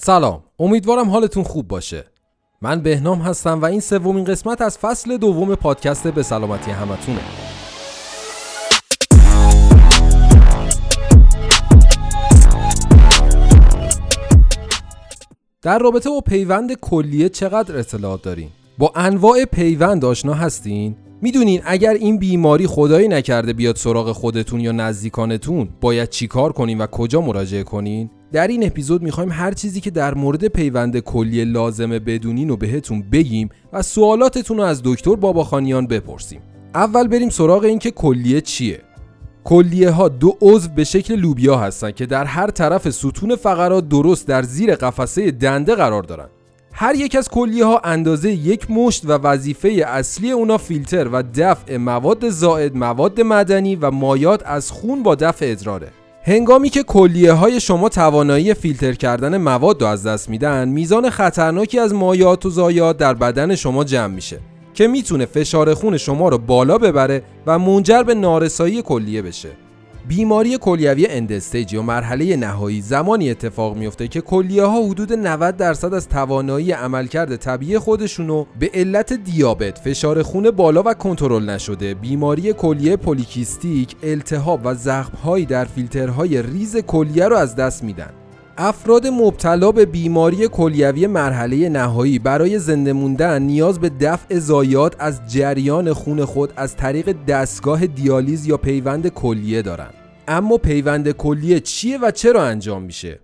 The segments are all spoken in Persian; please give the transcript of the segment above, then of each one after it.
سلام امیدوارم حالتون خوب باشه من بهنام هستم و این سومین قسمت از فصل دوم پادکست به سلامتی همتونه در رابطه با پیوند کلیه چقدر اطلاعات دارین؟ با انواع پیوند آشنا هستین؟ می‌دونین اگر این بیماری خدایی نکرده بیاد سراغ خودتون یا نزدیکانتون باید چیکار کنین و کجا مراجعه کنین؟ در این اپیزود می‌خوایم هر چیزی که در مورد پیوند کلیه لازمه بدونین و بهتون بگیم و سوالاتتون رو از دکتر باباخانیان بپرسیم. اول بریم سراغ این که کلیه چیه؟ کلیه ها دو عضو به شکل لوبیا هستند که در هر طرف ستون فقرات درست در زیر قفسه دنده قرار دارند. هر یک از کلیه ها اندازه یک مشت و وظیفه اصلی اونا فیلتر و دفع مواد زائد، مواد مدنی و مایات از خون با دفع ادراره. هنگامی که کلیه های شما توانایی فیلتر کردن مواد رو از دست میدن، میزان خطرناکی از مایات و زایات در بدن شما جمع میشه. که می‌تونه فشار خون شما رو بالا ببره و منجر به نارسایی کلیه بشه. بیماری کلیوی end stage یا مرحله نهایی زمانی اتفاق میفته که کلیه ها حدود 90 درصد از توانایی عملکرد طبیعی خودشونو به علت دیابت، فشار خون بالا و کنترل نشده، بیماری کلیه پلی‌کیستیک، التهاب و زخمهایی در فیلترهای ریز کلیه رو از دست میدن. افراد مبتلا به بیماری کلیوی مرحله نهایی برای زنده موندن نیاز به دفع ضایعات از جریان خون خود از طریق دستگاه دیالیز یا پیوند کلیه دارند. اما پیوند کلیه چیه و چرا انجام میشه؟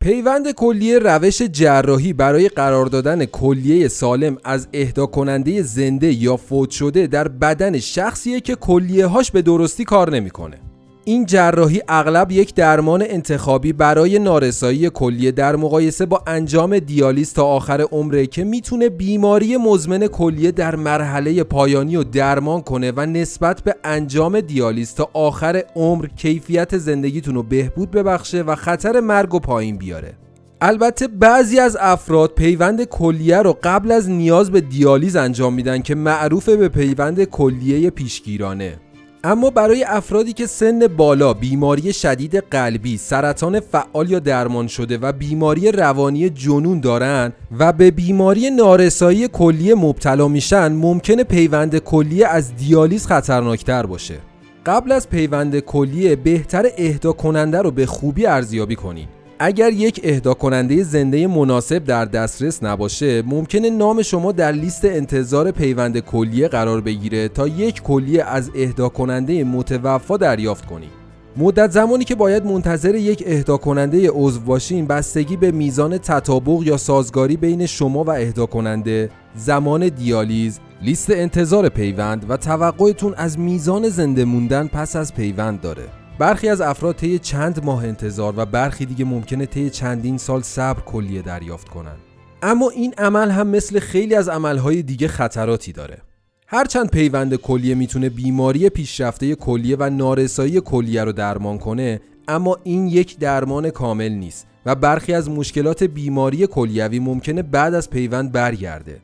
پیوند کلیه روش جراحی برای قرار دادن کلیه سالم از اهدا کننده زنده یا فوت شده در بدن شخصیه که کلیه هاش به درستی کار نمی‌کنه. این جراحی اغلب یک درمان انتخابی برای نارسایی کلیه در مقایسه با انجام دیالیز تا آخر عمره که می‌تونه بیماری مزمن کلیه در مرحله پایانی رو درمان کنه و نسبت به انجام دیالیز تا آخر عمر کیفیت زندگیتون رو بهبود ببخشه و خطر مرگ و پایین بیاره. البته بعضی از افراد پیوند کلیه رو قبل از نیاز به دیالیز انجام میدن که معروف به پیوند کلیه پیشگیرانه. اما برای افرادی که سن بالا، بیماری شدید قلبی، سرطان فعال یا درمان شده و بیماری روانی جنون دارن و به بیماری نارسایی کلیه مبتلا میشن ممکنه پیوند کلیه از دیالیز خطرناکتر باشه. قبل از پیوند کلیه بهتر اهدا کننده رو به خوبی ارزیابی کنین. اگر یک اهدا کننده زنده مناسب در دسترس نباشه ممکنه نام شما در لیست انتظار پیوند کلیه قرار بگیره تا یک کلیه از اهدا کننده متوفا دریافت کنید مدت زمانی که باید منتظر یک اهدا کننده عضو باشین بستگی به میزان تطابق یا سازگاری بین شما و اهدا کننده زمان دیالیز لیست انتظار پیوند و توقعتون از میزان زنده موندن پس از پیوند داره. برخی از افراد طی چند ماه انتظار و برخی دیگه ممکنه طی چندین سال صبر کلیه دریافت کنن. اما این عمل هم مثل خیلی از عملهای دیگه خطراتی داره. هرچند پیوند کلیه می‌تونه بیماری پیشرفته کلیه و نارسایی کلیه رو درمان کنه اما این یک درمان کامل نیست و برخی از مشکلات بیماری کلیوی ممکنه بعد از پیوند برگرده.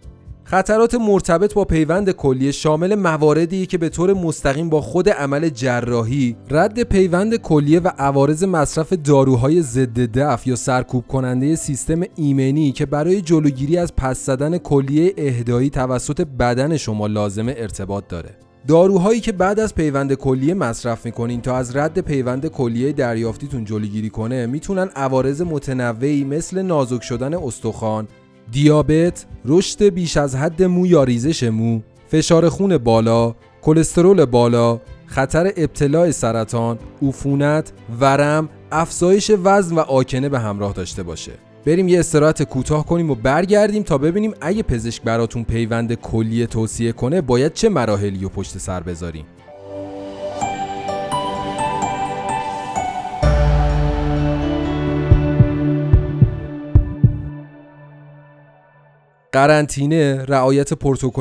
خطرات مرتبط با پیوند کلیه شامل مواردی که به طور مستقیم با خود عمل جراحی رد پیوند کلیه و عوارض مصرف داروهای ضد دفع یا سرکوب کننده سیستم ایمنی که برای جلوگیری از پس زدن کلیه اهدایی توسط بدن شما لازمه ارتباط داره. داروهایی که بعد از پیوند کلیه مصرف می‌کنین تا از رد پیوند کلیه دریافتیتون جلوگیری کنه می‌تونن عوارض متنوعی مثل نازک شدن استخوان دیابت، رشد بیش از حد مو یا ریزش مو، فشار خون بالا، کلسترول بالا، خطر ابتلاع سرطان، عفونت، ورم، افزایش وزن و آکنه به همراه داشته باشه. بریم یه استراحت کوتاه کنیم و برگردیم تا ببینیم اگه پزشک براتون پیوند کلیه توصیه کنه باید چه مراحلی و پشت سر بذاریم. قرنطینه، رعایت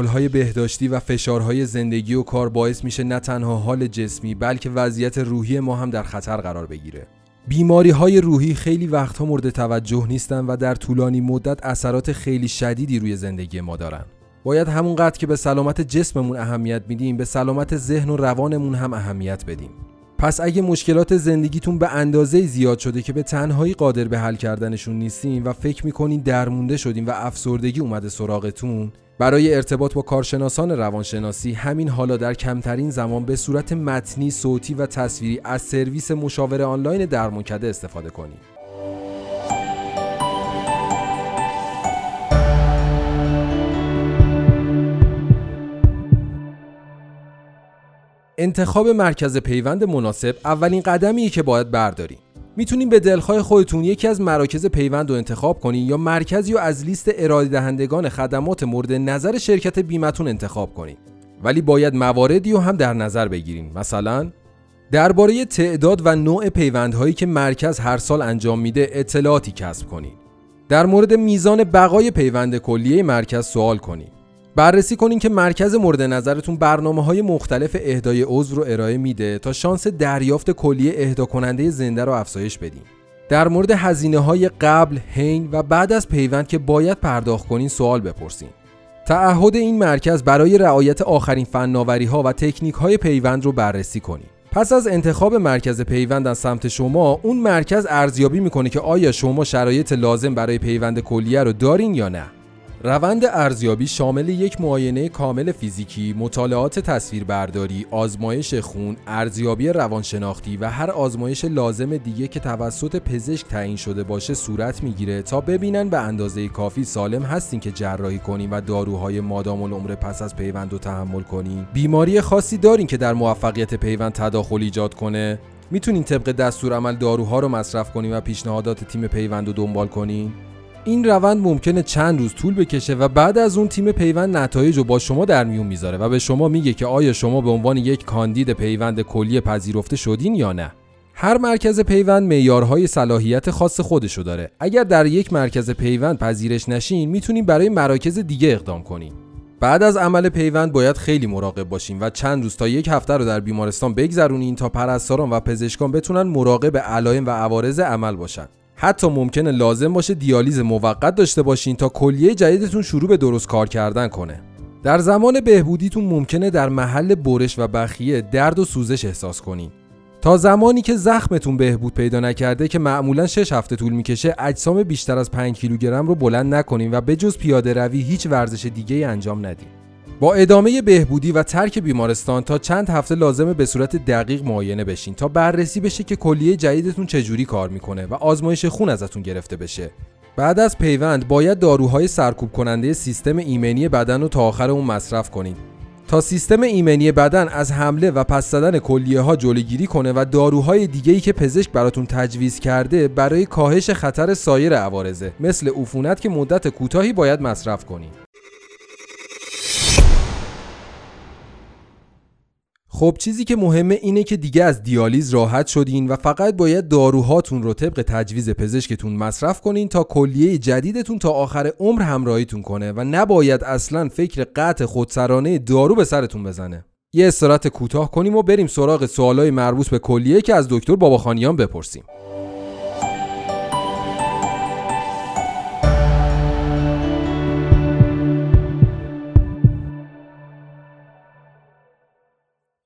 های بهداشتی و فشارهای زندگی و کار باعث میشه نه تنها حال جسمی بلکه وضعیت روحی ما هم در خطر قرار بگیره. بیماری های روحی خیلی وقتها مورد توجه نیستن و در طولانی مدت اثرات خیلی شدیدی روی زندگی ما دارن. باید همونقدر که به سلامت جسممون اهمیت میدیم به سلامت ذهن و روانمون هم اهمیت بدیم. پس اگه مشکلات زندگیتون به اندازه زیاد شده که به تنهایی قادر به حل کردنشون نیستین و فکر می‌کنین درمونده شدین و افسردگی اومده سراغتون برای ارتباط با کارشناسان روانشناسی همین حالا در کمترین زمان به صورت متنی، صوتی و تصویری از سرویس مشاوره آنلاین درمانکده استفاده کنید. انتخاب مرکز پیوند مناسب اولین قدمیه که باید برداریم. می‌تونین به دلخواه خودتون یکی از مراکز پیوند رو انتخاب کنین یا مرکزی رو از لیست ارائه دهندگان خدمات مورد نظر شرکت بیمتون انتخاب کنین. ولی باید مواردی رو هم در نظر بگیرین. مثلا درباره تعداد و نوع پیوندهایی که مرکز هر سال انجام میده اطلاعاتی کسب کنین. در مورد میزان بقای پیوند کلیه مرکز سوال کنین. بررسی کنین که مرکز مورد نظرتون برنامه های مختلف اهدای عضو رو ارائه میده تا شانس دریافت کلیه اهدا کننده زنده رو افزایش بدین. در مورد هزینه های قبل، حین و بعد از پیوند که باید پرداخت کنین سوال بپرسین. تعهد این مرکز برای رعایت آخرین فناوری ها و تکنیک های پیوند رو بررسی کنین. پس از انتخاب مرکز پیوند از سمت شما اون مرکز ارزیابی می‌کنه که آیا شما شرایط لازم برای پیوند کلیه رو دارین یا نه روند ارزیابی شامل یک معاینه کامل فیزیکی، مطالعات تصویربرداری، آزمایش خون، ارزیابی روانشناختی و هر آزمایش لازم دیگه که توسط پزشک تعیین شده باشه صورت می‌گیره تا ببینن به اندازه کافی سالم هستین که جراحی کنین و داروهای مادام العمر پس از پیوند رو تحمل کنین. بیماری خاصی دارین که در موفقیت پیوند تداخل ایجاد کنه؟ می‌تونین طبق دستور عمل داروها رو مصرف کنین و پیشنهادات تیم پیوند رو دنبال کنین؟ این روند ممکنه چند روز طول بکشه و بعد از اون تیم پیوند نتایج رو با شما در میون می‌ذاره و به شما میگه که آیا شما به عنوان یک کاندید پیوند کلی پذیرفته شدین یا نه. هر مرکز پیوند معیارهای صلاحیت خاص خودشو داره. اگر در یک مرکز پیوند پذیرش نشین می‌تونیم برای مراکز دیگه اقدام کنیم بعد از عمل پیوند باید خیلی مراقب باشیم و چند روز تا یک هفته رو در بیمارستان بگذرونین تا پرستاران و پزشکان بتونن مراقب علائم و عوارض عمل باشن. حتی ممکنه لازم باشه دیالیز موقت داشته باشین تا کلیه جدیدتون شروع به درست کار کردن کنه. در زمان بهبودیتون ممکنه در محل برش و بخیه درد و سوزش احساس کنین. تا زمانی که زخمتون بهبود پیدا نکرده که معمولا 6 هفته طول می‌کشه اجسام بیشتر از 5 کیلوگرم رو بلند نکنین و به جز پیاده روی هیچ ورزش دیگه انجام ندین. با ادامه بهبودی و ترک بیمارستان تا چند هفته لازمه به صورت دقیق معاینه بشین تا بررسی بشه که کلیه جدیدتون چجوری کار می‌کنه و آزمایش خون ازتون گرفته بشه. بعد از پیوند باید داروهای سرکوب کننده سیستم ایمنی بدن رو تا آخر اون مصرف کنید تا سیستم ایمنی بدن از حمله و پس زدن کلیه ها جلوگیری کنه و داروهای دیگه ای که پزشک براتون تجویز کرده برای کاهش خطر سایر عوارضه مثل عفونت که مدت کوتاهی باید مصرف کنید خب چیزی که مهمه اینه که دیگه از دیالیز راحت شدین و فقط باید داروهاتون رو طبق تجویز پزشکتون مصرف کنین تا کلیه جدیدتون تا آخر عمر همراهیتون کنه و نباید اصلا فکر قطع خودسرانه دارو به سرتون بزنه. یه استراحت کوتاه کنیم و بریم سراغ سوالای مربوط به کلیه که از دکتر باباخانیان بپرسیم.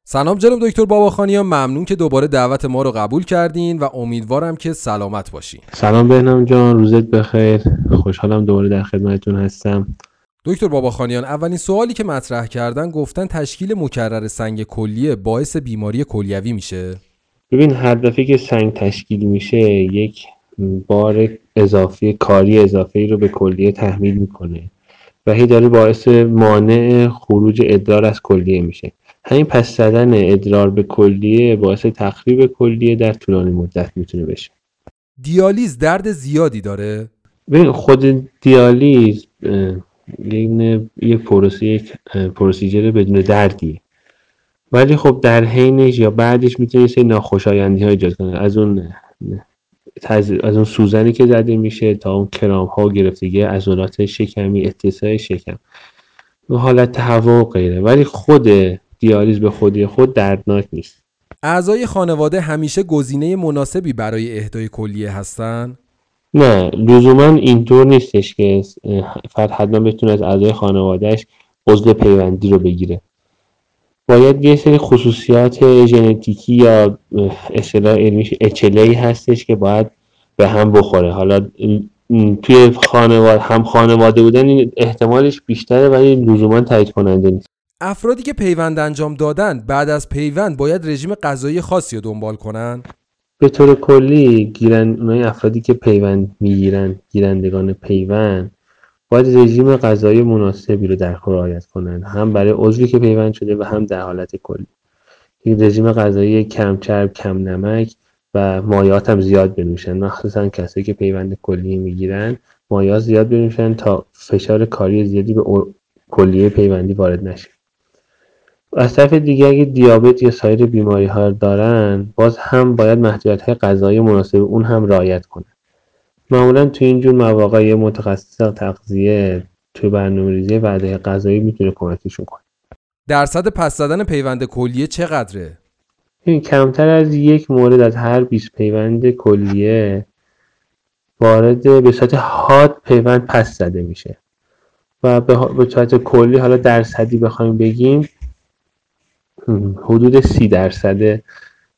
سلام جناب دکتر باباخانیان ممنون که دوباره دعوت ما رو قبول کردین و امیدوارم که سلامت باشین. سلام بهنام جان روزت بخیر. خوشحالم دوباره در خدمتتون هستم. دکتر باباخانیان اولین سوالی که مطرح کردن گفتن تشکیل مکرر سنگ کلیه باعث بیماری کلیوی میشه. ببین هر دفعه که سنگ تشکیل میشه یک بار اضافی کاری اضافی رو به کلیه تحمیل می‌کنه و هی داره باعث مانع خروج ادرار از کلیه میشه. همین پس زدن ادرار به کلیه باعث تخریب کلیه در طولانی مدت می‌تونه بشه. دیالیز درد زیادی داره؟ ببین خود دیالیز یک پروسه یک پروسیجر بدون دردی ولی خب در حینش یا بعدش می‌تونه یه ناخوشایندی ها ایجاد کنه. از اون از اون سوزنی که زده میشه تا اون کرام ها و گرفتگی عضلات شکمی اتساع شکم حالت هوا و غیره. ولی خود دیالیز به خودی خود دردناک نیست. اعضای خانواده همیشه گزینه مناسبی برای اهدای کلیه هستن؟ نه لزوما اینطور نیستش که فرد حتما بتونه از اعضای خانوادهش عضو پیوندی رو بگیره. باید یه سری خصوصیات ژنتیکی یا اصطلاح علمیش اچلی هستش که باید به هم بخوره. حالا توی خانواده هم خانواده بودن این احتمالش بیشتره ولی لزوما تایید کننده نیست. افرادی که پیوند انجام دادن بعد از پیوند باید رژیم غذایی خاصی رو دنبال کنن؟ به طور کلی گیرن اونای افرادی که پیوند می‌گیرن گیرندگان پیوند باید رژیم غذایی مناسبی رو در خور رعایت کنن. هم برای عضوی که پیوند شده و هم در حالت کلی. این رژیم غذایی کم چرب کم نمک و مایات هم زیاد بنوشن. مخصوصا کسایی که پیوند کلی می‌گیرن مایات زیاد بنوشن تا فشار کاری زیادی به کلیه پیوندی وارد نشه. از طرف دیگه اگه دیابت یا سایر بیماری ها دارن باز هم باید محدودیت های غذایی مناسب اون هم رعایت کنن. معمولا تو اینجور مواقع یه متخصص تغذیه توی برنامه ریزی وعده غذایی می‌تونه کمکشون کنه. درصد پس زدن پیوند کلیه چقدره؟ این کمتر از یک مورد از هر 20 پیوند کلیه وارد به صورت حاد پیوند پس زده میشه. و به صورت کلی حالا درصدی بخوایم بگیم حدود سی درصد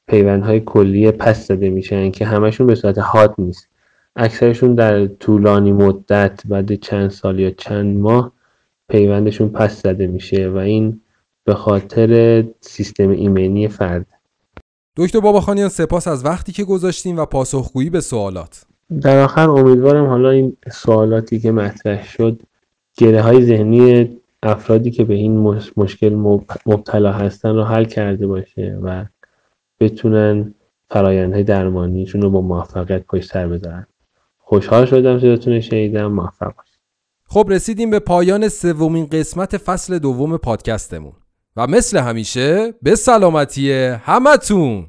پیوندهای کلیه پس زده میشن که همشون به صورت حاد نیست. اکثرشون در طولانی مدت بعد چند سال یا چند ماه پیوندشون پس زده میشه و این به خاطر سیستم ایمنی فرد. دکتر باباخانیان سپاس از وقتی که گذاشتیم و پاسخگویی به سوالات. در آخر امیدوارم حالا این سوالاتی که مطرح شد گره های ذهنی افرادی که به این مشکل مبتلا هستن رو حل کرده باشه و بتونن فرایندهای درمانیشون رو با موفقیت پشت سر بذارن. خوشحال شدم صداتون شنیدم. موفق باشید. خب رسیدیم به پایان سومین قسمت فصل دوم پادکستمون. و مثل همیشه به سلامتی همتون!